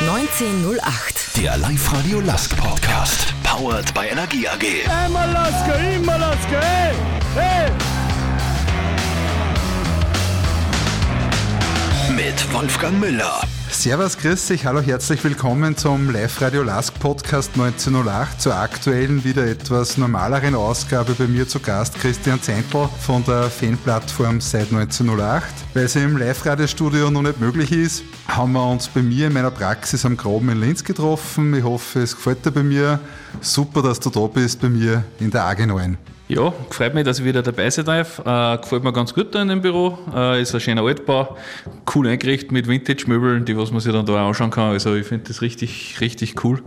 1908. Der Live-Radio Lask Podcast. Powered by Energie AG. Einmal Laske, immer Laske, hey, hey! Mit Wolfgang Müller. Servus, grüß dich, hallo, herzlich willkommen zum Live-Radio Lask Podcast 1908, zur aktuellen, wieder etwas normaleren Ausgabe. Bei mir zu Gast Christian Zentl von der Fanplattform seit 1908. Weil es im Live-Radio-Studio noch nicht möglich ist, haben wir uns bei mir in meiner Praxis am Groben in Linz getroffen. Ich hoffe, es gefällt dir bei mir. Super, dass du da bist bei mir in der AG 9. Ja, freut mich, dass ich wieder dabei sein darf. Äh, gefällt mir ganz gut da in dem Büro. Äh, ist ein schöner Altbau, cool eingerichtet mit Vintage-Möbeln, die was man sich dann da anschauen kann. Also ich finde das richtig, richtig cool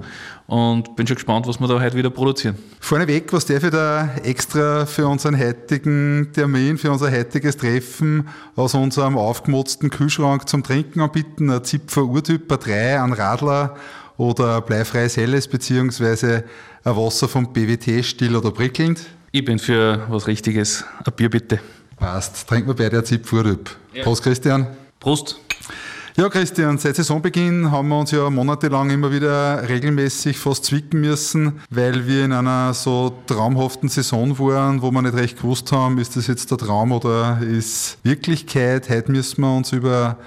und bin schon gespannt, was wir da heute wieder produzieren. Vorneweg, was darf ich da extra für unseren heutigen Termin, für unser heutiges Treffen aus unserem aufgemotzten Kühlschrank zum Trinken anbieten? Ein Zipfer Urtyp, ein 3, ein Radler oder bleifreies Helles beziehungsweise ein Wasser vom PWT still oder prickelnd? Ich bin für was Richtiges. Ein Bier bitte. Passt. Trinken wir beide ein Zipfer Urtyp. Ja. Prost, Christian. Prost. Ja, Christian, seit Saisonbeginn haben wir uns ja monatelang immer wieder regelmäßig fast zwicken müssen, weil wir in einer so traumhaften Saison waren, wo wir nicht recht gewusst haben, ist das jetzt der Traum oder ist Wirklichkeit. Heute müssen wir uns über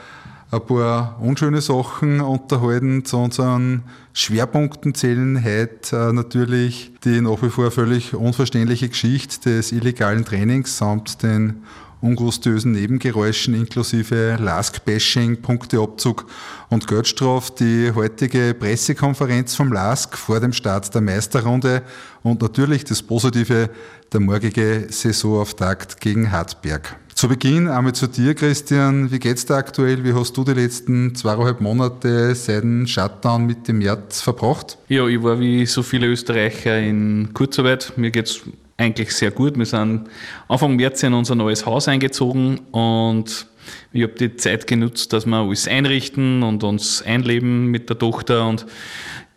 ein paar unschöne Sachen unterhalten. Zu unseren Schwerpunkten zählen heute äh, natürlich die nach wie vor völlig unverständliche Geschichte des illegalen Trainings samt den ungustiösen Nebengeräuschen inklusive LASK-Bashing, Punkteabzug und Geldstraf, die heutige Pressekonferenz vom LASK vor dem Start der Meisterrunde und natürlich das Positive, der morgige Saisonauftakt gegen Hartberg. Zu Beginn einmal zu dir, Christian. Wie geht's dir aktuell? Wie hast du die letzten zweieinhalb Monate seit dem Shutdown Mitte März verbracht? Ja, ich war wie so viele Österreicher in Kurzarbeit. Mir geht's eigentlich sehr gut. Wir sind Anfang März in unser neues Haus eingezogen und ich habe die Zeit genutzt, dass wir alles einrichten und uns einleben mit der Tochter und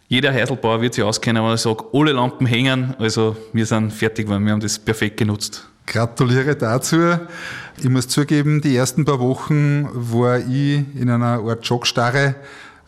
jeder Heiselbauer wird sich auskennen, aber ich sage, alle Lampen hängen, also wir sind fertig, weil wir haben das perfekt genutzt. Gratuliere dazu. Ich muss zugeben, die ersten paar Wochen war ich in einer Art Schockstarre.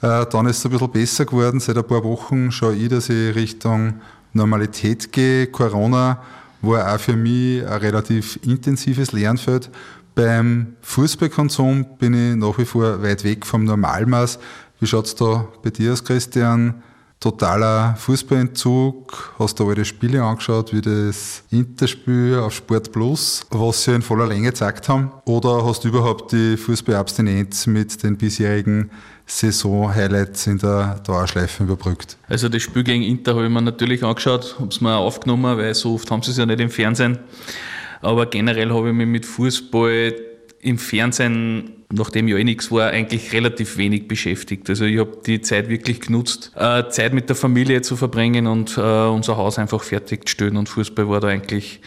Äh, dann ist es ein bisschen besser geworden. Seit ein paar Wochen schaue ich, dass ich Richtung Normalität gehe. Corona war auch für mich ein relativ intensives Lernfeld. Beim Fußballkonsum bin ich nach wie vor weit weg vom Normalmaß. Wie schaut es da bei dir aus, Christian? Totaler Fußballentzug, hast du alle Spiele angeschaut, wie das Interspiel auf Sport Plus, was sie in voller Länge gezeigt haben? Oder hast du überhaupt die Fußballabstinenz mit den bisherigen Saison-Highlights in der Dauerschleife überbrückt? Also das Spiel gegen Inter habe ich mir natürlich angeschaut, habe es mir auch aufgenommen, weil so oft haben sie es ja nicht im Fernsehen. Aber generell habe ich mich mit Fußball im Fernsehen, nachdem ja eh nichts war, eigentlich relativ wenig beschäftigt. Also ich habe die Zeit wirklich genutzt, äh, Zeit mit der Familie zu verbringen und äh, unser Haus einfach fertigzustellen und Fußball war da eigentlich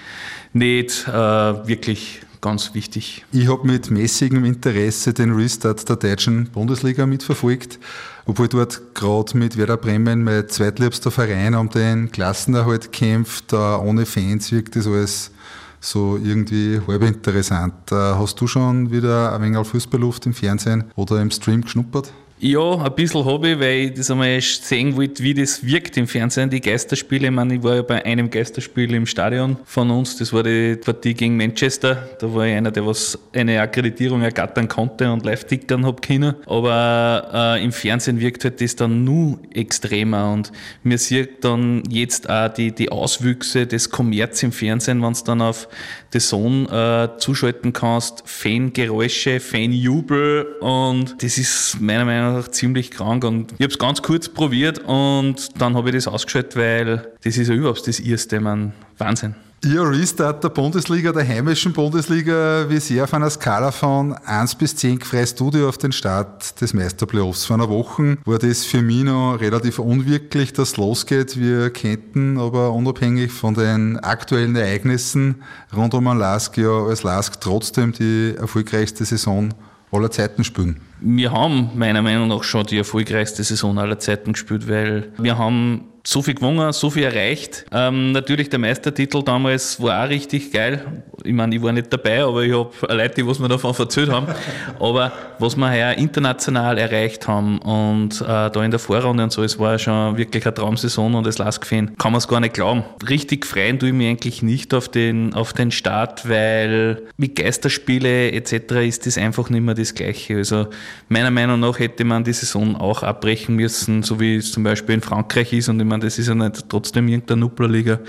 nicht äh, wirklich ganz wichtig. Ich habe mit mäßigem Interesse den Restart der deutschen Bundesliga mitverfolgt, obwohl dort gerade mit Werder Bremen mein zweitliebster Verein um den Klassenerhalt kämpft. ohne Fans wirkt das alles so irgendwie halb interessant. Äh, hast du schon wieder ein wenig Fußballluft im Fernsehen oder im Stream geschnuppert? Ja, ein bisschen ich, weil ich das einmal sehen wollte, wie das wirkt im Fernsehen, die Geisterspiele. Ich meine, ich war ja bei einem Geisterspiel im Stadion von uns, das war die Partie gegen Manchester. Da war ich einer, der was eine Akkreditierung ergattern konnte und live tickern hab können. Aber äh, im Fernsehen wirkt halt das dann nur extremer und mir sieht dann jetzt auch die, die Auswüchse des Kommerz im Fernsehen, wenn du dann auf The Zone äh, zuschalten kannst, Fangeräusche, Fanjubel und das ist meiner Meinung nach nach ziemlich krank und ich habe es ganz kurz probiert und dann habe ich das ausgeschaltet, weil das ist ja überhaupt das erste, man Wahnsinn. Ja, Restart der Bundesliga, der heimischen Bundesliga, wie sehr auf einer Skala von 1 bis 10 freust du dir auf den Start des Meisterplayoffs? Vor einer Woche war das für mich noch relativ unwirklich, dass es losgeht. Wir könnten aber unabhängig von den aktuellen Ereignissen rund um ein Lask ja als Lask trotzdem die erfolgreichste Saison aller Zeiten spielen. Wir haben meiner Meinung nach schon die erfolgreichste Saison aller Zeiten gespielt, weil wir haben so viel gewonnen, so viel erreicht. Ähm, natürlich der Meistertitel damals war auch richtig geil. Ich meine, ich war nicht dabei, aber ich habe Leute, die was mir davon erzählt haben. aber was wir heuer international erreicht haben und äh, da in der Vorrunde und so, es war schon wirklich eine Traumsaison und das Lask-Fan kann man es gar nicht glauben. Richtig freuen tue ich mich eigentlich nicht auf den, auf den Start, weil mit Geisterspiele etc. ist das einfach nicht mehr das Gleiche. Also meiner Meinung nach hätte man die Saison auch abbrechen müssen, so wie es zum Beispiel in Frankreich ist und meine, das ist ja nicht trotzdem irgendeine Nupplerliga.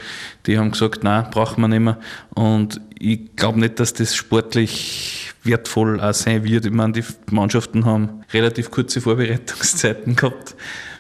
Die haben gesagt, nein, brauchen wir nicht mehr. Und ich glaube nicht, dass das sportlich wertvoll auch sein wird. Ich meine, die Mannschaften haben relativ kurze Vorbereitungszeiten gehabt.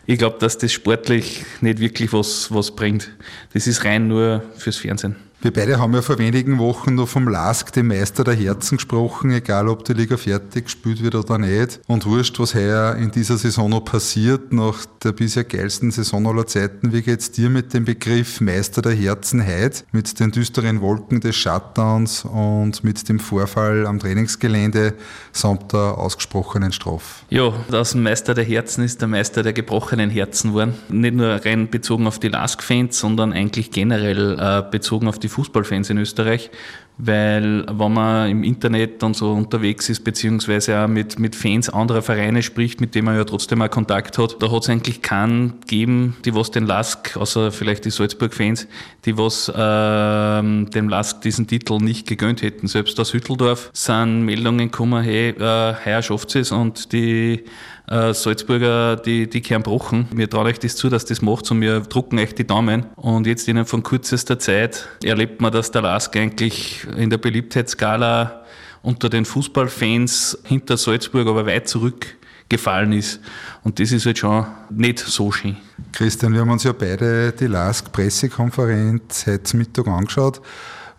Ich glaube, dass das sportlich nicht wirklich was, was bringt. Das ist rein nur fürs Fernsehen. Wir beide haben ja vor wenigen Wochen noch vom Lask, dem Meister der Herzen, gesprochen, egal ob die Liga fertig gespielt wird oder nicht. Und wurscht, was heuer in dieser Saison noch passiert, nach der bisher geilsten Saison aller Zeiten. Wie geht's dir mit dem Begriff Meister der Herzen heute? Mit den düsteren Wolken des Shutdowns und mit dem Vorfall am Trainingsgelände samt der ausgesprochenen Strafe? Ja, das Meister der Herzen ist der Meister der gebrochenen Herzen geworden. Nicht nur rein bezogen auf die Lask-Fans, sondern eigentlich generell äh, bezogen auf die Fußballfans in Österreich, weil wenn man im Internet und so unterwegs ist, beziehungsweise auch mit, mit Fans anderer Vereine spricht, mit denen man ja trotzdem auch Kontakt hat, da hat es eigentlich keinen gegeben, die was den Lask, außer vielleicht die Salzburg-Fans, die was äh, dem Lask diesen Titel nicht gegönnt hätten. Selbst aus Hütteldorf sind Meldungen gekommen, hey, äh, heuer schafft es und die äh, Salzburger, die, die kehren brochen. Wir trauen euch das zu, dass das macht und wir drucken euch die Daumen. Und jetzt innerhalb von kürzester Zeit erlebt man, dass der Lask eigentlich in der Beliebtheitsskala unter den Fußballfans hinter Salzburg aber weit zurückgefallen ist. Und das ist halt schon nicht so schön. Christian, wir haben uns ja beide die LASK-Pressekonferenz heute Mittag angeschaut.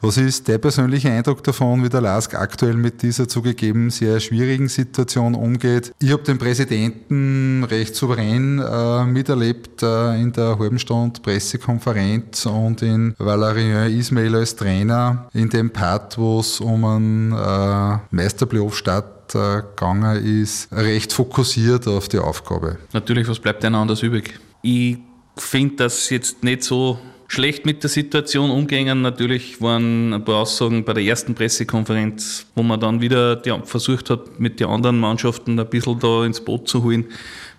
Was ist der persönliche Eindruck davon, wie der LASK aktuell mit dieser zugegeben sehr schwierigen Situation umgeht? Ich habe den Präsidenten recht souverän äh, miterlebt äh, in der halben Stunde Pressekonferenz und in Valerien Ismail als Trainer in dem Part, wo es um einen äh, Meisterplayoff statt gegangen ist, recht fokussiert auf die Aufgabe. Natürlich, was bleibt denn anders übrig? Ich finde das jetzt nicht so schlecht mit der Situation umgehen. Natürlich waren ein paar Aussagen bei der ersten Pressekonferenz, wo man dann wieder versucht hat, mit den anderen Mannschaften ein bisschen da ins Boot zu holen,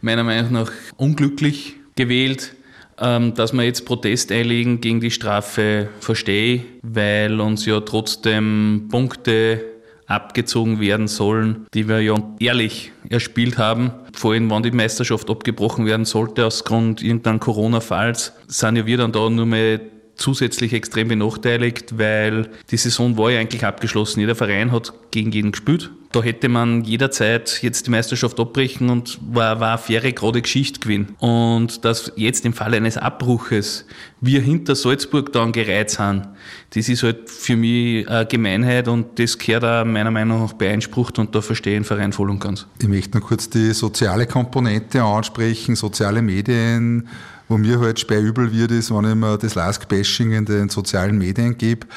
meiner Meinung nach unglücklich gewählt. Ähm, dass wir jetzt Protest einlegen gegen die Strafe, verstehe ich, weil uns ja trotzdem Punkte abgezogen werden sollen, die wir ja ehrlich erspielt haben. Vor allem, wenn die Meisterschaft abgebrochen werden sollte aus Grund irgendeines Corona-Falls, sind ja wir dann da nur mehr zusätzlich extrem benachteiligt, weil die Saison war ja eigentlich abgeschlossen. Jeder Verein hat gegen jeden gespielt. Da hätte man jederzeit jetzt die Meisterschaft abbrechen und war, war eine faire, gerade Geschichte gewinnen. Und dass jetzt im Fall eines Abbruches wir hinter Salzburg dann gereiht sind, das ist halt für mich eine Gemeinheit und das gehört auch meiner Meinung nach beeinsprucht und da verstehe ich den Verein voll und ganz. Ich möchte noch kurz die soziale Komponente ansprechen, soziale Medien, wo mir halt schwer übel wird, ist, wenn ich mir das Lask-Bashing in den sozialen Medien gebe.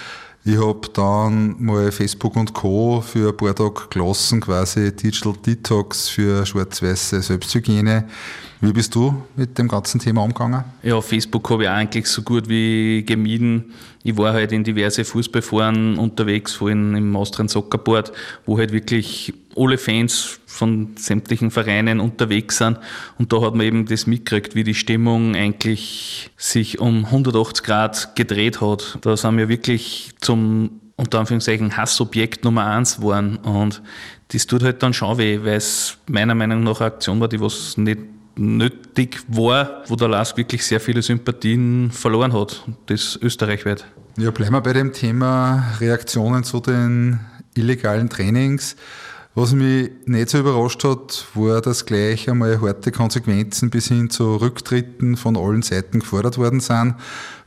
Ich habe dann mal Facebook und Co. für ein paar Tage gelassen, quasi Digital Detox für schwarz-weiße Selbsthygiene. Wie bist du mit dem ganzen Thema umgegangen? Ja, Facebook habe ich eigentlich so gut wie gemieden. Ich war halt in diverse Fußballforen unterwegs, vor allem im Austrian Soccer Board, wo halt wirklich alle Fans von sämtlichen Vereinen unterwegs sind. Und da hat man eben das mitgekriegt, wie die Stimmung eigentlich sich um 180 Grad gedreht hat. Da sind wir wirklich zum unter Anführungszeichen Hassobjekt Nummer eins waren. Und das tut halt dann schon weh, weil es meiner Meinung nach eine Aktion war, die was nicht nötig war, wo der Lask wirklich sehr viele Sympathien verloren hat, das österreichweit. Ja, bleiben wir bei dem Thema Reaktionen zu den illegalen Trainings. Was mich nicht so überrascht hat, war, dass gleich einmal harte Konsequenzen bis hin zu Rücktritten von allen Seiten gefordert worden sind.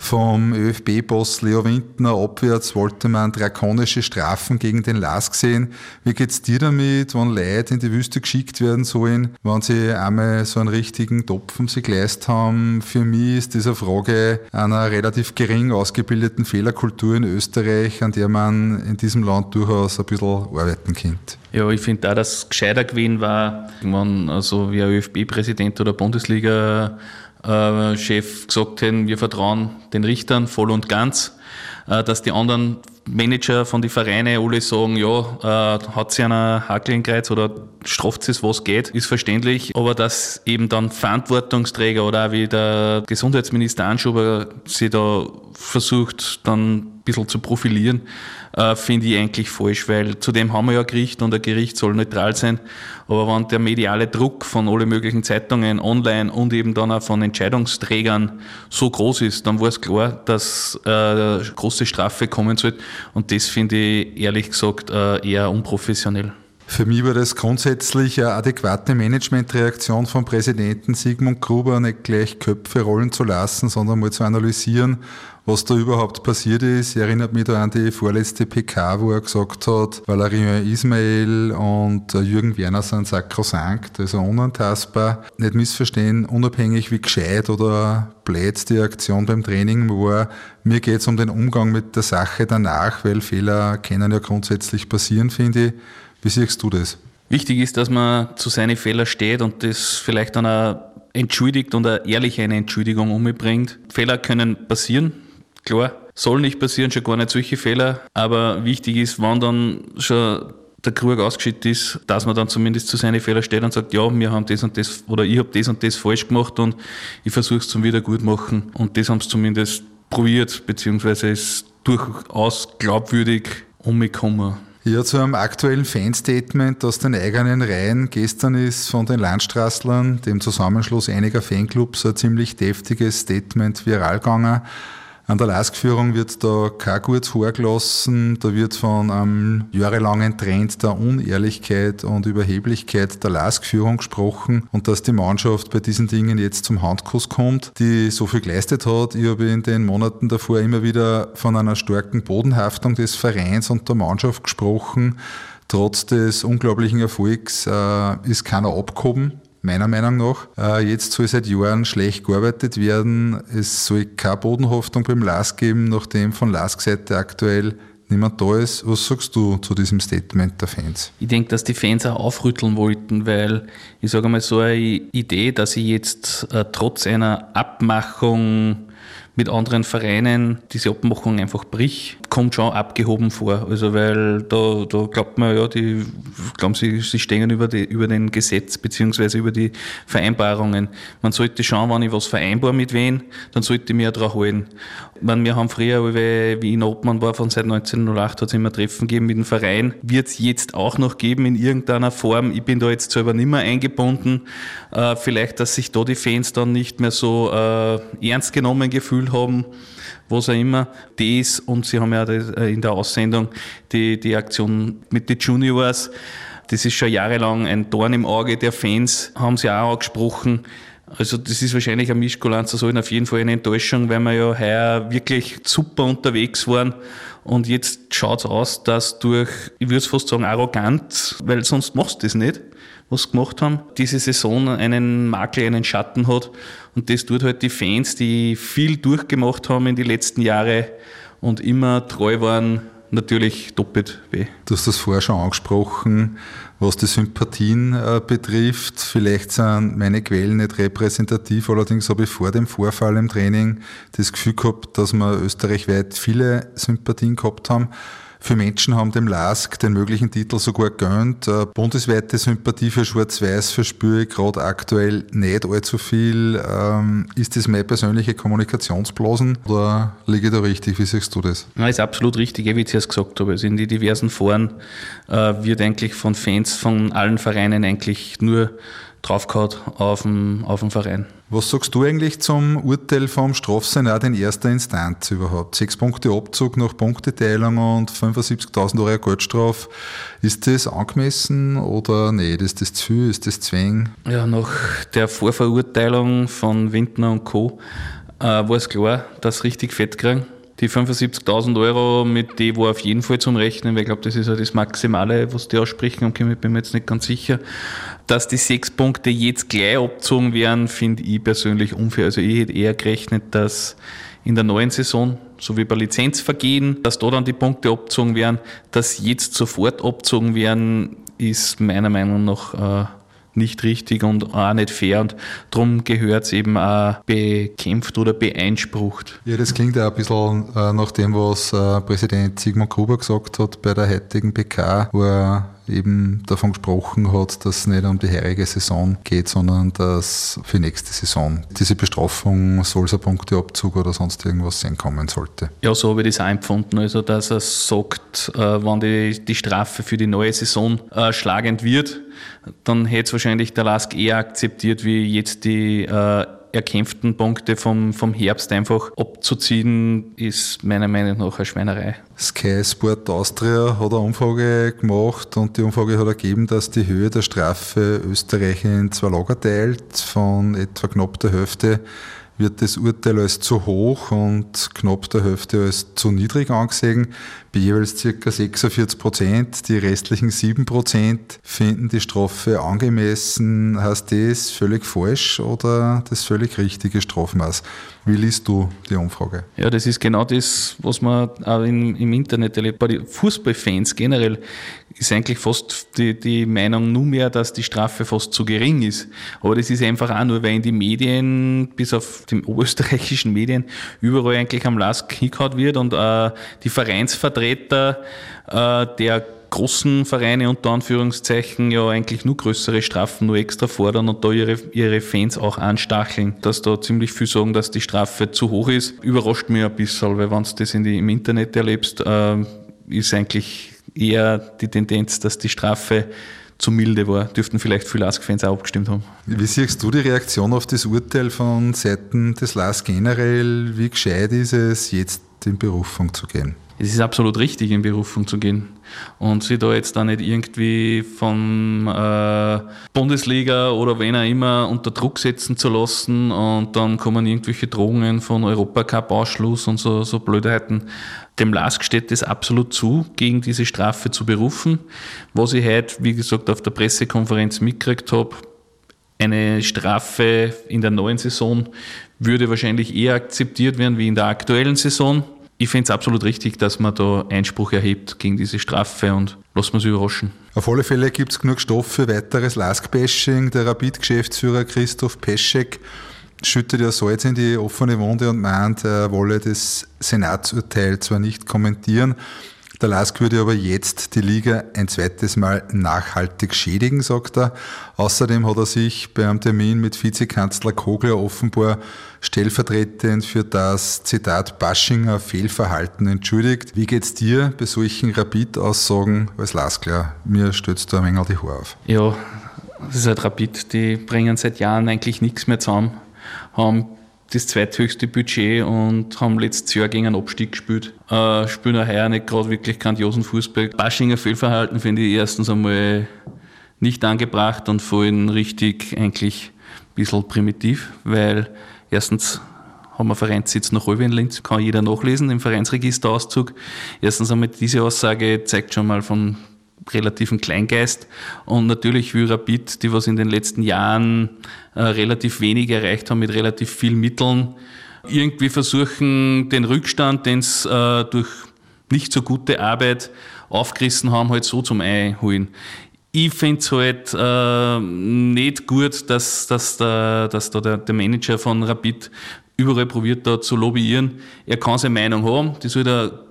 Vom ÖFB-Boss Leo Windner abwärts wollte man drakonische Strafen gegen den Lask sehen. Wie geht's dir damit, wenn Leute in die Wüste geschickt werden sollen, wenn sie einmal so einen richtigen Topfen sich geleistet haben? Für mich ist diese Frage einer relativ gering ausgebildeten Fehlerkultur in Österreich, an der man in diesem Land durchaus ein bisschen arbeiten könnte. Ja, ich finde auch, dass es gescheiter gewesen war, wenn also wie ein ÖFB-Präsident oder Bundesliga äh, Chef gesagt haben, wir vertrauen den Richtern voll und ganz, äh, dass die anderen Manager von den Vereinen alle sagen, ja, äh, hat sie einen Hakel in Kreuz oder straft es, was geht, ist verständlich. Aber dass eben dann Verantwortungsträger oder auch wie der Gesundheitsminister Anschuber sie da versucht, dann ein bisschen zu profilieren, äh, finde ich eigentlich falsch, weil zudem haben wir ja Gericht und ein Gericht soll neutral sein. Aber wenn der mediale Druck von allen möglichen Zeitungen online und eben dann auch von Entscheidungsträgern so groß ist, dann war es klar, dass äh, große Strafe kommen soll. Und das finde ich ehrlich gesagt äh, eher unprofessionell. Für mich war das grundsätzlich eine adäquate Managementreaktion vom Präsidenten Sigmund Gruber, nicht gleich Köpfe rollen zu lassen, sondern mal zu analysieren, was da überhaupt passiert ist. Erinnert mich da an die vorletzte PK, wo er gesagt hat, Valerian Ismail und äh, Jürgen Werner sind sakrosankt, also unantastbar. Nicht missverstehen, unabhängig wie gescheit oder blöd die Aktion beim Training war, mir geht es um den Umgang mit der Sache danach, weil Fehler können ja grundsätzlich passieren, finde ich. Wie siehst du das? Wichtig ist, dass man zu seinen Fehlern steht und das vielleicht dann auch entschuldigt und eine ehrliche eine Entschuldigung umbringt. Fehler können passieren, klar. Soll nicht passieren, schon gar nicht solche Fehler. Aber wichtig ist, wenn dann schon der Krug ausgeschüttet ist, dass man dann zumindest zu seinen Fehlern steht und sagt, ja, wir haben das und das oder ich habe das und das falsch gemacht und ich versuche es zum Wiedergutmachen. Und das haben sie zumindest probiert, beziehungsweise ist durchaus glaubwürdig umgekommen. Ja, zu einem aktuellen Fanstatement aus den eigenen Reihen. Gestern ist von den Landstrasslern, dem Zusammenschluss einiger Fanclubs, ein ziemlich deftiges Statement viral gegangen. An der Leistführung wird da kein gutes vorgelassen. Da wird von einem jahrelangen Trend der Unehrlichkeit und Überheblichkeit der Leistführung gesprochen und dass die Mannschaft bei diesen Dingen jetzt zum Handkuss kommt, die so viel geleistet hat. Ich habe in den Monaten davor immer wieder von einer starken Bodenhaftung des Vereins und der Mannschaft gesprochen. Trotz des unglaublichen Erfolgs äh, ist keiner abgehoben meiner Meinung nach. Äh, jetzt soll seit Jahren schlecht gearbeitet werden. Es soll keine Bodenhaftung beim LAS geben, nachdem von LASK-Seite aktuell niemand da ist. Was sagst du zu diesem Statement der Fans? Ich denke, dass die Fans auch aufrütteln wollten, weil ich sage mal so eine Idee, dass ich jetzt äh, trotz einer Abmachung mit anderen Vereinen diese Abmachung einfach bricht, kommt schon abgehoben vor. Also weil da, da glaubt man ja, die glauben sie, sie stehen über, die, über den Gesetz beziehungsweise über die Vereinbarungen. Man sollte schauen, wenn ich was vereinbar mit wen, dann sollte ich mich daran halten. meine, wir haben früher, wie in Obmann war, von seit 1908 hat es immer Treffen gegeben mit dem Verein. Wird es jetzt auch noch geben in irgendeiner Form. Ich bin da jetzt selber nicht mehr eingebunden. Äh, vielleicht, dass sich da die Fans dann nicht mehr so äh, ernst genommen gefühlt haben was auch immer. Das und sie haben ja in der Aussendung die, die Aktion mit den Juniors. Das ist schon jahrelang ein Dorn im Auge der Fans, haben sie auch angesprochen. Also das ist wahrscheinlich ein Mischkulanz, also auf jeden Fall eine Enttäuschung, weil wir ja heuer wirklich super unterwegs waren. Und jetzt schaut es aus, dass durch, ich würde fast sagen, arrogant, weil sonst machst du das nicht, was sie gemacht haben, diese Saison einen Makel, einen Schatten hat. Und das tut halt die Fans, die viel durchgemacht haben in die letzten Jahre und immer treu waren, natürlich doppelt weh. Du hast das vorher schon angesprochen, was die Sympathien äh, betrifft. Vielleicht sind meine Quellen nicht repräsentativ, allerdings habe ich vor dem Vorfall im Training das Gefühl gehabt, dass wir österreichweit viele Sympathien gehabt haben. Für Menschen haben dem LASK den möglichen Titel sogar gönnt. Äh, bundesweite Sympathie für Schwarz-Weiß verspüre ich gerade aktuell nicht allzu viel. Ähm, ist das meine persönliche Kommunikationsblasen oder liege ich da richtig? Wie siehst du das? Ja, ist absolut richtig, wie ich zuerst gesagt habe. Also in die diversen Foren äh, wird eigentlich von Fans von allen Vereinen eigentlich nur draufgehauen auf den, auf den Verein. Was sagst du eigentlich zum Urteil vom Strafsenat in erster Instanz überhaupt? Sechs Punkte Abzug nach Punkteteilung und 75.000 Euro Geldstrafe. Ist das angemessen oder nicht? Ist das zu viel? Ist das zwäng? Ja, nach der Vorverurteilung von Windner und Co. Äh, war es klar, dass richtig fett kriegen die 75.000 Euro, mit die war auf jeden Fall zum Rechnen, weil ich glaube, das ist ja das Maximale, was die aussprechen und ich bin mir jetzt nicht ganz sicher. Dass die sechs Punkte jetzt gleich abgezogen werden, finde ich persönlich unfair. Also ich hätte eher gerechnet, dass in der neuen Saison, so wie bei Lizenzvergehen, dass da dann die Punkte abgezogen werden, dass jetzt sofort abgezogen werden, ist meiner Meinung nach äh, nicht richtig und auch nicht fair und darum gehört es eben auch bekämpft oder beeinsprucht. Ja, das klingt ja ein bisschen äh, nach dem, was äh, Präsident Sigmund Gruber gesagt hat bei der heutigen PK, wo er eben davon gesprochen hat, dass es nicht um die heurige Saison geht, sondern dass für nächste Saison diese Bestrafung, soll es ein Punkteabzug oder sonst irgendwas sein kommen sollte. Ja, so habe ich das auch empfunden. Also, dass er sagt, äh, wenn die, die Strafe für die neue Saison äh, schlagend wird, dann hätte es wahrscheinlich der Lask eher akzeptiert, wie jetzt die äh, erkämpften Punkte vom, vom Herbst einfach abzuziehen, ist meiner Meinung nach eine Schweinerei. Sky Sport Austria hat eine Umfrage gemacht und die Umfrage hat ergeben, dass die Höhe der Strafe Österreich in zwei Lager teilt, von etwa knapp der Hälfte wird das Urteil als zu hoch und knapp der Hälfte als zu niedrig angesehen. Bei jeweils ca. 46 Prozent. Die restlichen 7 Prozent finden die Strafe angemessen. Heißt das völlig falsch oder das völlig richtige Strafmaß? Wie liest du die Umfrage? Ja, das ist genau das, was man auch im, im Internet erlebt. Bei den Fußballfans generell ist eigentlich fast die, die Meinung nur mehr, dass die Strafe fast zu gering ist. Aber das ist einfach auch nur, weil in die Medien, bis auf die oberösterreichischen Medien, überall eigentlich am Last hingehauen wird und äh, die Vereinsvertreter äh, der großen Vereine unter Anführungszeichen ja eigentlich nur größere Strafen nur extra fordern und da ihre, ihre Fans auch anstacheln, dass da ziemlich viel sagen, dass die Strafe zu hoch ist. Überrascht mich ein bisschen, weil wenn du das in die, im Internet erlebst, äh, ist eigentlich eher die Tendenz, dass die Strafe zu milde war. Dürften vielleicht viele LASK-Fans auch abgestimmt haben. Wie siehst du die Reaktion auf das Urteil von Seiten des LASK generell? Wie gescheit ist es, jetzt in Berufung zu gehen? Es ist absolut richtig, in Berufung zu gehen. Und sie da jetzt da nicht irgendwie von äh, Bundesliga oder wen auch immer unter Druck setzen zu lassen und dann kommen irgendwelche Drohungen von Europacup-Ausschluss und so, so Blödheiten. Dem LASK steht es absolut zu, gegen diese Strafe zu berufen. Was ich heute, wie gesagt, auf der Pressekonferenz mitgekriegt habe, eine Strafe in der neuen Saison würde wahrscheinlich eher akzeptiert werden wie in der aktuellen Saison. Ich finde es absolut richtig, dass man da Einspruch erhebt gegen diese Strafe und lassen wir uns überraschen. Auf alle Fälle gibt es genug Stoff für weiteres Lask-Bashing. Der Rapid-Geschäftsführer Christoph Peschek schüttet ja Salz in die offene Wunde und meint, er wolle das Senatsurteil zwar nicht kommentieren, der LASK würde aber jetzt die Liga ein zweites Mal nachhaltig schädigen, sagt er. Außerdem hat er sich beim Termin mit Vizekanzler Kogler offenbar stellvertretend für das Zitat Baschinger Fehlverhalten entschuldigt. Wie geht's dir bei solchen Rapid-Aussagen als Laskler? Mir stößt da ein wenig die Haare auf. Ja, das ist halt Rapid. Die bringen seit Jahren eigentlich nichts mehr zusammen, haben das zweithöchste Budget und haben letztes Jahr gegen einen Abstieg gespielt. Äh, spielen auch heuer nicht gerade wirklich grandiosen Fußball. Baschinger Fehlverhalten finde ich erstens einmal nicht angebracht und vor allem richtig eigentlich ein bisschen primitiv, weil erstens haben wir Vereinssitz nach in Linz, kann jeder nachlesen im Vereinsregisterauszug. Erstens einmal diese Aussage zeigt schon mal von relativen Kleingeist. Und natürlich will Rapid, die was in den letzten Jahren äh, relativ wenig erreicht haben mit relativ vielen Mitteln, irgendwie versuchen, den Rückstand, den es äh, durch nicht so gute Arbeit aufgerissen haben, halt so zum Einholen. Ich finde es halt äh, nicht gut, dass, dass, der, dass da der, der Manager von Rapid überall probiert, da zu lobbyieren. Er kann seine Meinung haben, die soll er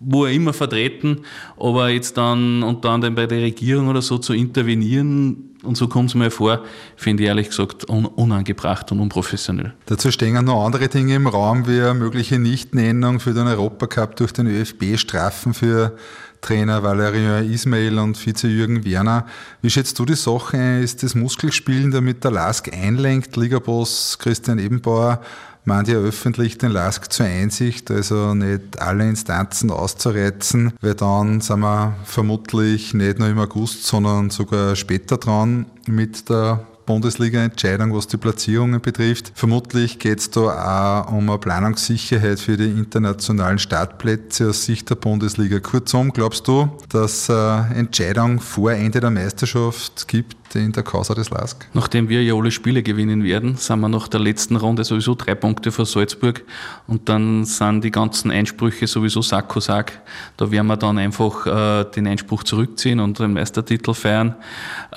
wo er immer vertreten, aber jetzt dann unter anderem bei der Regierung oder so zu intervenieren, und so kommt es mir vor, finde ich ehrlich gesagt un unangebracht und unprofessionell. Dazu stehen noch andere Dinge im Raum, wie eine mögliche Nichtnennung für den Europacup durch den ÖFB, Strafen für Trainer Valerian Ismail und Vize Jürgen Werner. Wie schätzt du die Sache? Ist das Muskelspielen, damit der Lask einlenkt? Ligaboss Christian Ebenbauer ja öffentlich den LASK zur Einsicht, also nicht alle Instanzen auszureizen, weil dann sind wir vermutlich nicht nur im August, sondern sogar später dran mit der Bundesliga-Entscheidung, was die Platzierungen betrifft. Vermutlich geht es da auch um eine Planungssicherheit für die internationalen Startplätze aus Sicht der Bundesliga. Kurzum, glaubst du, dass es eine Entscheidung vor Ende der Meisterschaft gibt, in der Causa des LASK? Nachdem wir ja alle Spiele gewinnen werden, sind wir nach der letzten Runde sowieso drei Punkte vor Salzburg und dann sind die ganzen Einsprüche sowieso Sakkosak. Da werden wir dann einfach äh, den Einspruch zurückziehen und den Meistertitel feiern.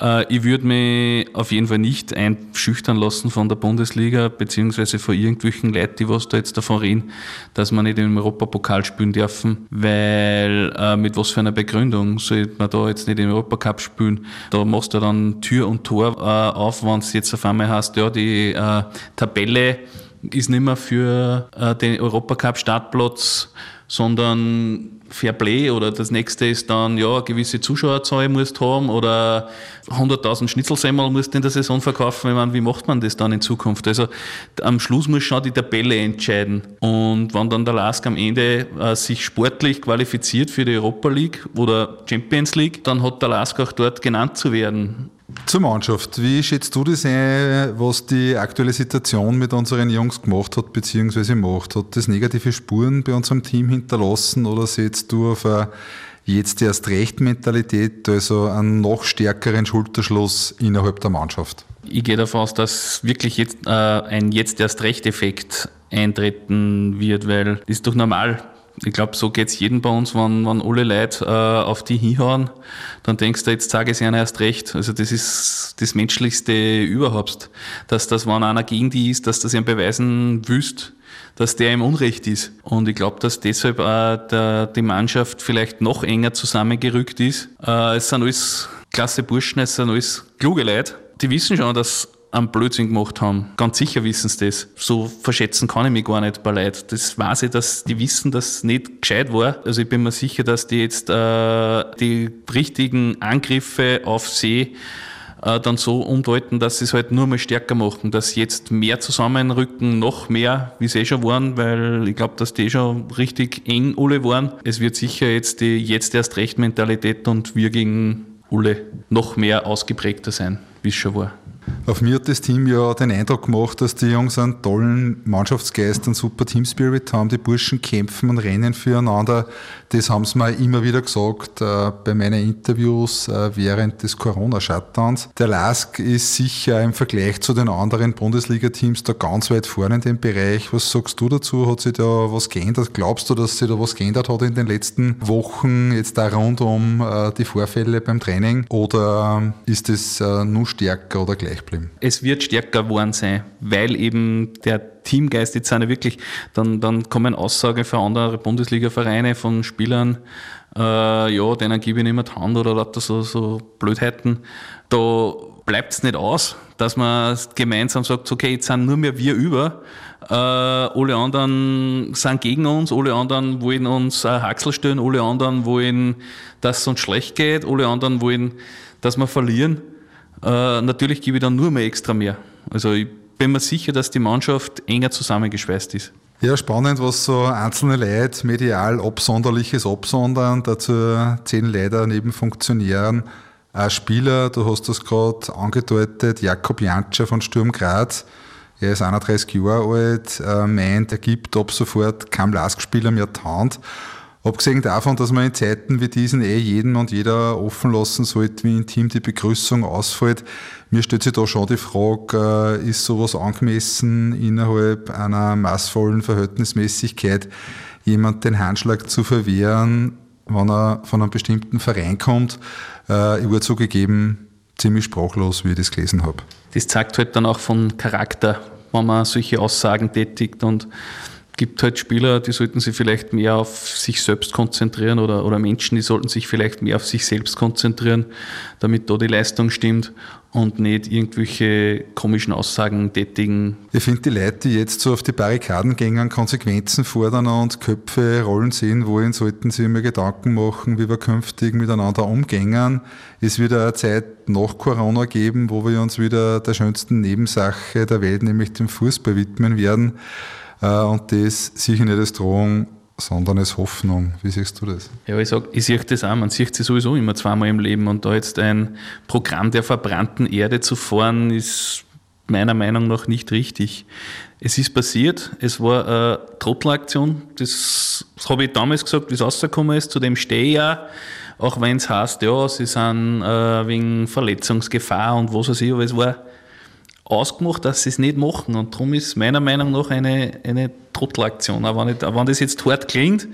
Äh, ich würde mich auf jeden Fall nicht einschüchtern lassen von der Bundesliga, beziehungsweise von irgendwelchen Leuten, die was da jetzt davon reden, dass wir nicht im Europapokal spielen dürfen, weil äh, mit was für einer Begründung sollte man da jetzt nicht im Europacup spielen. Da machst du dann Tür und Tor äh, auf, wenn es jetzt auf einmal heißt, ja, die äh, Tabelle ist nicht mehr für äh, den Europacup-Startplatz, sondern Fair Play oder das nächste ist dann, ja, eine gewisse Zuschauerzahl musst haben oder 100.000 Schnitzelsemmel musst du in der Saison verkaufen. Ich meine, wie macht man das dann in Zukunft? Also am Schluss muss schon die Tabelle entscheiden. Und wenn dann der Lask am Ende äh, sich sportlich qualifiziert für die Europa League oder Champions League, dann hat der Lask auch dort genannt zu werden. Zur Mannschaft. Wie schätzt du das ein, was die aktuelle Situation mit unseren Jungs gemacht hat bzw. macht? Hat das negative Spuren bei unserem Team hinterlassen oder setzt du auf eine jetzt erst recht Mentalität, also einen noch stärkeren Schulterschluss innerhalb der Mannschaft? Ich gehe davon aus, dass wirklich jetzt äh, ein jetzt erst recht Effekt eintreten wird, weil das ist doch normal ich glaube, so geht es jedem bei uns, wenn, wenn alle Leute äh, auf die hinhauen, dann denkst du, jetzt sage ich es ihnen erst recht. Also das ist das Menschlichste überhaupt, dass das, wenn einer gegen die ist, dass das ihm beweisen willst, dass der im Unrecht ist. Und ich glaube, dass deshalb äh, der, die Mannschaft vielleicht noch enger zusammengerückt ist. Äh, es sind alles klasse Burschen, es sind alles kluge Leute. Die wissen schon, dass einen Blödsinn gemacht haben. Ganz sicher wissen sie das. So verschätzen kann ich mich gar nicht bei Leuten. Das weiß ich, dass die wissen, dass es nicht gescheit war. Also ich bin mir sicher, dass die jetzt äh, die richtigen Angriffe auf See äh, dann so umdeuten, dass sie es halt nur mal stärker machen, dass sie jetzt mehr zusammenrücken, noch mehr, wie sie eh schon waren, weil ich glaube, dass die schon richtig eng alle waren. Es wird sicher jetzt die jetzt erst recht Mentalität und wir gegen alle noch mehr ausgeprägter sein, wie es schon war. Auf mir hat das Team ja den Eindruck gemacht, dass die Jungs einen tollen Mannschaftsgeist, einen super Teamspirit haben. Die Burschen kämpfen und rennen füreinander. Das haben sie mir immer wieder gesagt äh, bei meinen Interviews äh, während des Corona-Shutdowns. Der LASK ist sicher im Vergleich zu den anderen Bundesliga-Teams da ganz weit vorne in dem Bereich. Was sagst du dazu? Hat sich da was geändert? Glaubst du, dass sich da was geändert hat in den letzten Wochen, jetzt da rund um äh, die Vorfälle beim Training? Oder ist es äh, nur stärker oder gleich geblieben? Es wird stärker geworden sein, weil eben der Teamgeist, jetzt sind ja wirklich, dann, dann kommen Aussagen für andere Bundesliga-Vereine von Spielern, äh, ja, denen gebe ich nicht mehr die Hand oder lauter so, so Blödheiten. Da bleibt es nicht aus, dass man gemeinsam sagt, okay, jetzt sind nur mehr wir über, äh, alle anderen sind gegen uns, alle anderen wollen uns äh, Haxel stellen, alle anderen wollen, dass es uns schlecht geht, alle anderen wollen, dass wir verlieren. Äh, natürlich gebe ich dann nur mehr extra mehr. Also ich bin mir sicher, dass die Mannschaft enger zusammengeschweißt ist. Ja, spannend, was so einzelne Leute medial Absonderliches absondern. Dazu zählen leider neben Funktionären auch Spieler. Du hast das gerade angedeutet, Jakob Janscher von Sturm Graz. Er ist 31 Jahre alt, äh, meint, er gibt ab sofort keinem Lask-Spieler mehr Taunt. Abgesehen davon, dass man in Zeiten wie diesen eh jeden und jeder offen lassen sollte, wie intim die Begrüßung ausfällt, mir stellt sich da schon die Frage, äh, ist sowas angemessen innerhalb einer maßvollen Verhältnismäßigkeit, jemand den Handschlag zu verwehren, wenn er von einem bestimmten Verein kommt? Äh, ich wurde zugegeben ziemlich sprachlos, wie ich das gelesen habe. Das zeigt halt dann auch von Charakter, wenn man solche Aussagen tätigt und gibt halt Spieler, die sollten sich vielleicht mehr auf sich selbst konzentrieren oder, oder Menschen, die sollten sich vielleicht mehr auf sich selbst konzentrieren, damit da die Leistung stimmt und nicht irgendwelche komischen Aussagen tätigen. Ich finde, die Leute, die jetzt so auf die Barrikaden gehen, Konsequenzen fordern und Köpfe rollen sehen wollen, sollten sich immer Gedanken machen, wie wir künftig miteinander umgehen. Es wird eine Zeit nach Corona geben, wo wir uns wieder der schönsten Nebensache der Welt, nämlich dem Fußball widmen werden. Äh, und das sicher nicht als Drohung, sondern als Hoffnung. Wie siehst du das? Ja, ich sage, ich sehe das auch. Man sieht sie sowieso immer zweimal im Leben. Und da jetzt ein Programm der verbrannten Erde zu fahren, ist meiner Meinung nach nicht richtig. Es ist passiert, es war eine Trottelaktion. Das, das habe ich damals gesagt, wie es rausgekommen ist. Zudem stehe ich ja. Auch wenn es heißt, ja, sie sind äh, wegen Verletzungsgefahr und was weiß ich, aber es war ausgemacht, dass sie es nicht machen. Und darum ist meiner Meinung nach eine, eine Trottelaktion. Auch wenn, nicht, auch wenn das jetzt hart klingt,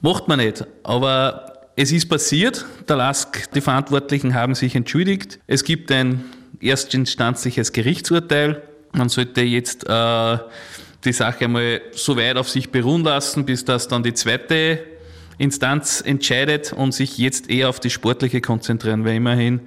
macht man nicht. Aber es ist passiert. Der LASK, die Verantwortlichen haben sich entschuldigt. Es gibt ein erstinstanzliches Gerichtsurteil. Man sollte jetzt äh, die Sache einmal so weit auf sich beruhen lassen, bis das dann die zweite Instanz entscheidet und sich jetzt eher auf die Sportliche konzentrieren, weil immerhin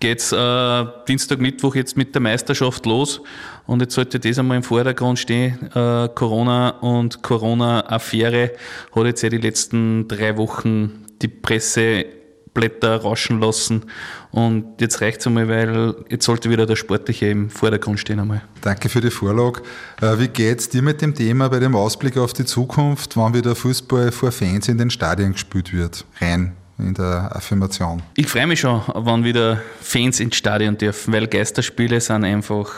geht's äh, Dienstag, Mittwoch jetzt mit der Meisterschaft los und jetzt sollte das einmal im Vordergrund stehen. Äh, Corona und Corona-Affäre hat jetzt ja die letzten drei Wochen die Presseblätter rauschen lassen. Und jetzt reicht es einmal, weil jetzt sollte wieder der Sportliche im Vordergrund stehen einmal. Danke für die Vorlage. Äh, wie geht es dir mit dem Thema bei dem Ausblick auf die Zukunft, wann wieder Fußball vor Fans in den Stadien gespielt wird? Rein in der Affirmation. Ich freue mich schon, wann wieder Fans ins Stadion dürfen, weil Geisterspiele sind einfach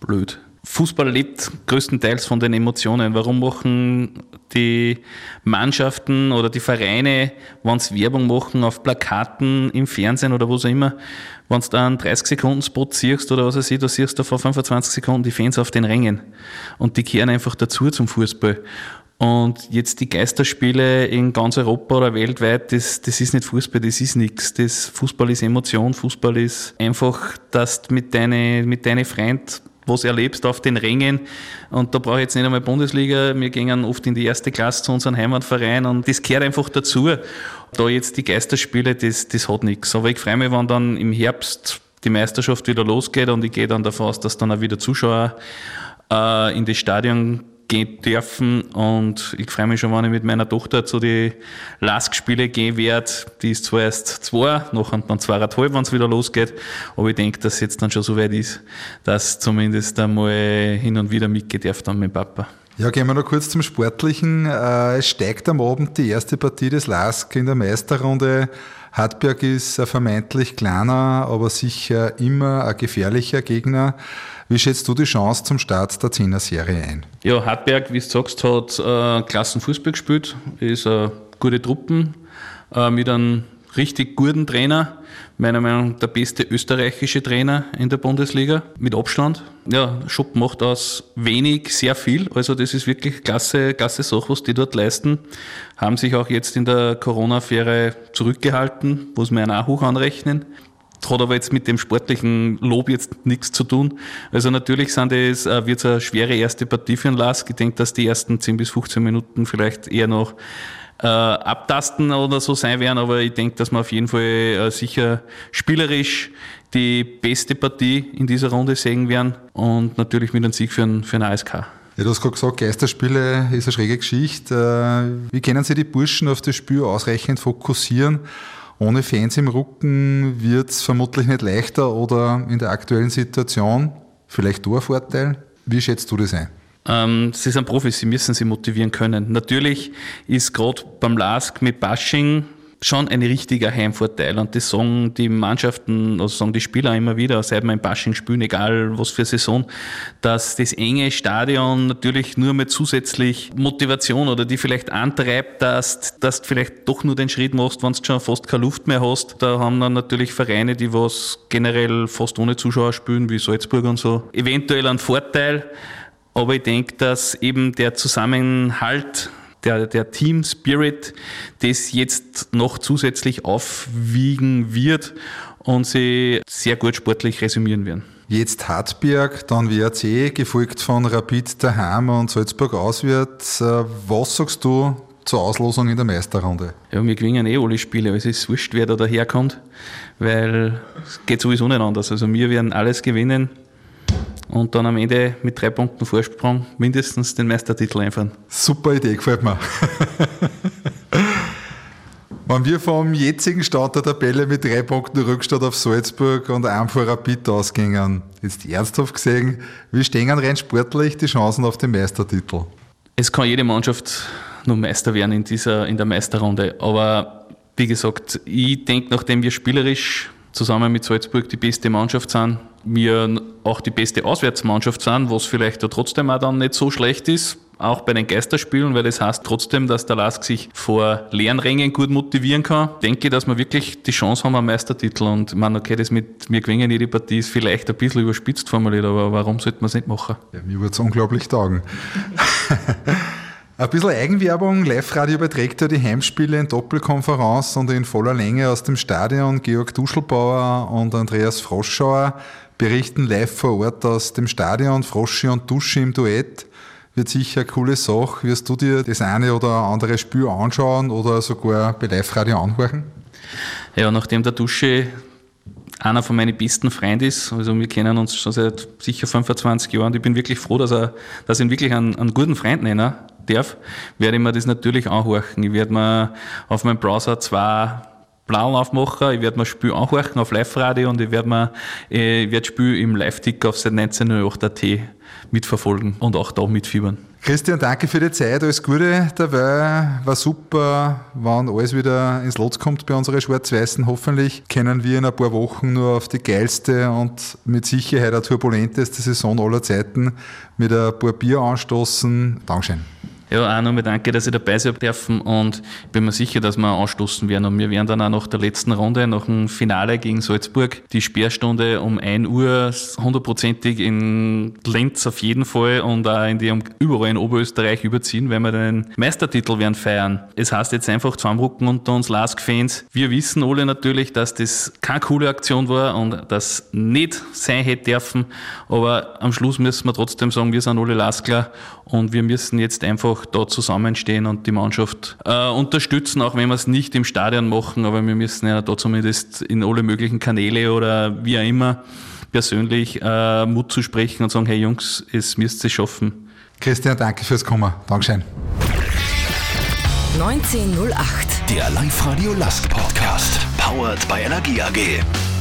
blöd. Fußball lebt größtenteils von den Emotionen. Warum machen die Mannschaften oder die Vereine, wenn sie Werbung machen auf Plakaten, im Fernsehen oder wo auch immer, wenn du da einen 30-Sekunden-Spot siehst oder was weiß ich, da siehst du vor 25 Sekunden die Fans auf den Rängen. Und die kehren einfach dazu zum Fußball. Und jetzt die Geisterspiele in ganz Europa oder weltweit, das, das ist nicht Fußball, das ist nichts. Das Fußball ist Emotion, Fußball ist einfach, dass du mit deinen mit deine Freunden was erlebst auf den Rängen. Und da brauche ich jetzt nicht einmal Bundesliga. Wir gehen oft in die erste Klasse zu unserem Heimatverein und das gehört einfach dazu. Da jetzt die Geisterspiele, das, das hat nichts. Aber ich freue mich, wenn dann im Herbst die Meisterschaft wieder losgeht und ich gehe dann davon aus, dass dann auch wieder Zuschauer äh, in das Stadion gehen dürfen. Und ich freue mich schon, wenn ich mit meiner Tochter zu den Lask-Spiele gehen werde. Die ist zwar erst zwei, nachher dann zweieinhalb, wenn es wieder losgeht. Aber ich denke, dass es jetzt dann schon so weit ist, dass zumindest einmal hin und wieder mitgehen darf dann mit Papa. Ja, gehen wir noch kurz zum Sportlichen. Äh, es steigt am Abend die erste Partie des LASK in der Meisterrunde. Hartberg ist ein vermeintlich kleiner, aber sicher immer ein gefährlicher Gegner. Wie schätzt du die Chance zum Start der 10er Serie ein? Ja, Hartberg, wie du sagst, hat äh, Klassenfußball gespielt, ist eine gute Truppen äh, mit einem richtig guten Trainer. Meiner Meinung nach der beste österreichische Trainer in der Bundesliga mit Abstand. Ja, Schupp macht aus wenig sehr viel. Also das ist wirklich klasse, klasse Sache, was die dort leisten. Haben sich auch jetzt in der Corona-Affäre zurückgehalten, muss man auch hoch anrechnen hat aber jetzt mit dem sportlichen Lob jetzt nichts zu tun. Also natürlich sind es, äh, wird es eine schwere erste Partie für den Lask. Ich denke, dass die ersten 10 bis 15 Minuten vielleicht eher noch äh, abtasten oder so sein werden, aber ich denke, dass wir auf jeden Fall äh, sicher spielerisch die beste Partie in dieser Runde sehen werden und natürlich mit einem Sieg für einen, für ASK. Ja, du hast gerade gesagt, Geisterspiele ist eine schräge Geschichte. Äh, wie können Sie die Burschen auf das Spiel ausreichend fokussieren? Ohne Fans im Rücken wird es vermutlich nicht leichter oder in der aktuellen Situation vielleicht Torvorteil. Wie schätzt du das ein? Ähm, sie sind Profis, sie müssen sie motivieren können. Natürlich ist gerade beim LASK mit Bashing schon ein richtiger Heimvorteil. Und das sagen die Mannschaften, also sagen die Spieler immer wieder, seit wir im Bashing spielen, egal was für Saison, dass das enge Stadion natürlich nur mit zusätzlich Motivation oder die vielleicht antreibt, dass, dass du vielleicht doch nur den Schritt machst, wenn du schon fast keine Luft mehr hast. Da haben dann natürlich Vereine, die was generell fast ohne Zuschauer spielen, wie Salzburg und so, eventuell einen Vorteil. Aber ich denke, dass eben der Zusammenhalt der, der Team Spirit das jetzt noch zusätzlich aufwiegen wird und sie sehr gut sportlich resümieren werden. Jetzt Hartberg, dann WRC, gefolgt von Rapid daheim und Salzburg auswärts. Äh, was sagst du zur Auslosung in der Meisterrunde? Ja, wir gewinnen eh alle Spiele, also es ist wurscht, wer da daherkommt, weil es geht sowieso nicht anders. Also wir werden alles gewinnen und dann am Ende mit drei Punkten Vorsprung mindestens den Meistertitel einfahren. Super Idee, gefällt mir. Wenn wir vom jetzigen Stand der Tabelle mit drei Punkten Rückstand auf Salzburg und einem vor Rapid ausgingen, jetzt ernsthaft gesehen, wie stehen rein sportlich die Chancen auf den Meistertitel? Es kann jede Mannschaft nur Meister werden in, dieser, in der Meisterrunde, aber wie gesagt, ich denke, nachdem wir spielerisch zusammen mit Salzburg die beste Mannschaft sind, wir auch die beste Auswärtsmannschaft sind, was vielleicht ja trotzdem auch dann nicht so schlecht ist, auch bei den Geisterspielen, weil das heißt trotzdem, dass der Lask sich vor leeren Rängen gut motivieren kann. Ich denke, dass wir wirklich die Chance haben am Meistertitel und meine, okay, das mit wir gewinnen jede Partie ist vielleicht ein bisschen überspitzt formuliert, aber warum sollte man es nicht machen? Ja, mir würde es unglaublich taugen. Ein bisschen Eigenwerbung. Live-Radio überträgt ja die Heimspiele in Doppelkonferenz und in voller Länge aus dem Stadion. Georg Duschelbauer und Andreas Froschauer berichten live vor Ort aus dem Stadion. Froschi und Dusche im Duett wird sicher eine coole Sache. Wirst du dir das eine oder andere Spiel anschauen oder sogar bei Live-Radio anhören? Ja, nachdem der Dusche einer von meinen besten Freunden ist. Also wir kennen uns schon seit sicher 25 Jahren. Ich bin wirklich froh, dass, er, dass ich ihn wirklich einen, einen guten Freund nennen darf, werde ich mir das natürlich anhorchen. Ich werde mir auf meinem Browser zwei Plan aufmachen, ich werde mir Spiel anhorchen auf Live-Radio und ich werde mir, äh, ich werde Spiel im Live-Ticker auf seit 1908.at mitverfolgen und auch da mitfiebern. Christian, danke für die Zeit, alles Gute dabei, war super, wann alles wieder ins Lot kommt bei unseren Schwarz-Weißen. Hoffentlich können wir in ein paar Wochen nur auf die geilste und mit Sicherheit eine turbulenteste Saison aller Zeiten mit ein paar Bier anstoßen. Dankeschön. Ja, auch nochmal danke, dass ich dabei sein dürfen und ich bin mir sicher, dass wir anstoßen werden. Und wir werden dann auch nach der letzten Runde, nach dem Finale gegen Salzburg, die Sperrstunde um 1 Uhr hundertprozentig in Lenz auf jeden Fall und auch in die, überall in Oberösterreich überziehen, weil wir den Meistertitel werden feiern. Es heißt jetzt einfach zusammenrücken unter uns Lask-Fans. Wir wissen alle natürlich, dass das keine coole Aktion war und das nicht sein hätte dürfen, aber am Schluss müssen wir trotzdem sagen, wir sind alle Laskler und wir müssen jetzt einfach da zusammenstehen und die Mannschaft äh, unterstützen, auch wenn wir es nicht im Stadion machen, aber wir müssen ja da zumindest in alle möglichen Kanäle oder wie auch immer persönlich äh, Mut zu sprechen und sagen, hey Jungs, es müsst ihr schaffen. Christian, danke fürs Kommen. Dankeschön. 1908. Der Live-Radio Lask Podcast. Powered by Energie AG.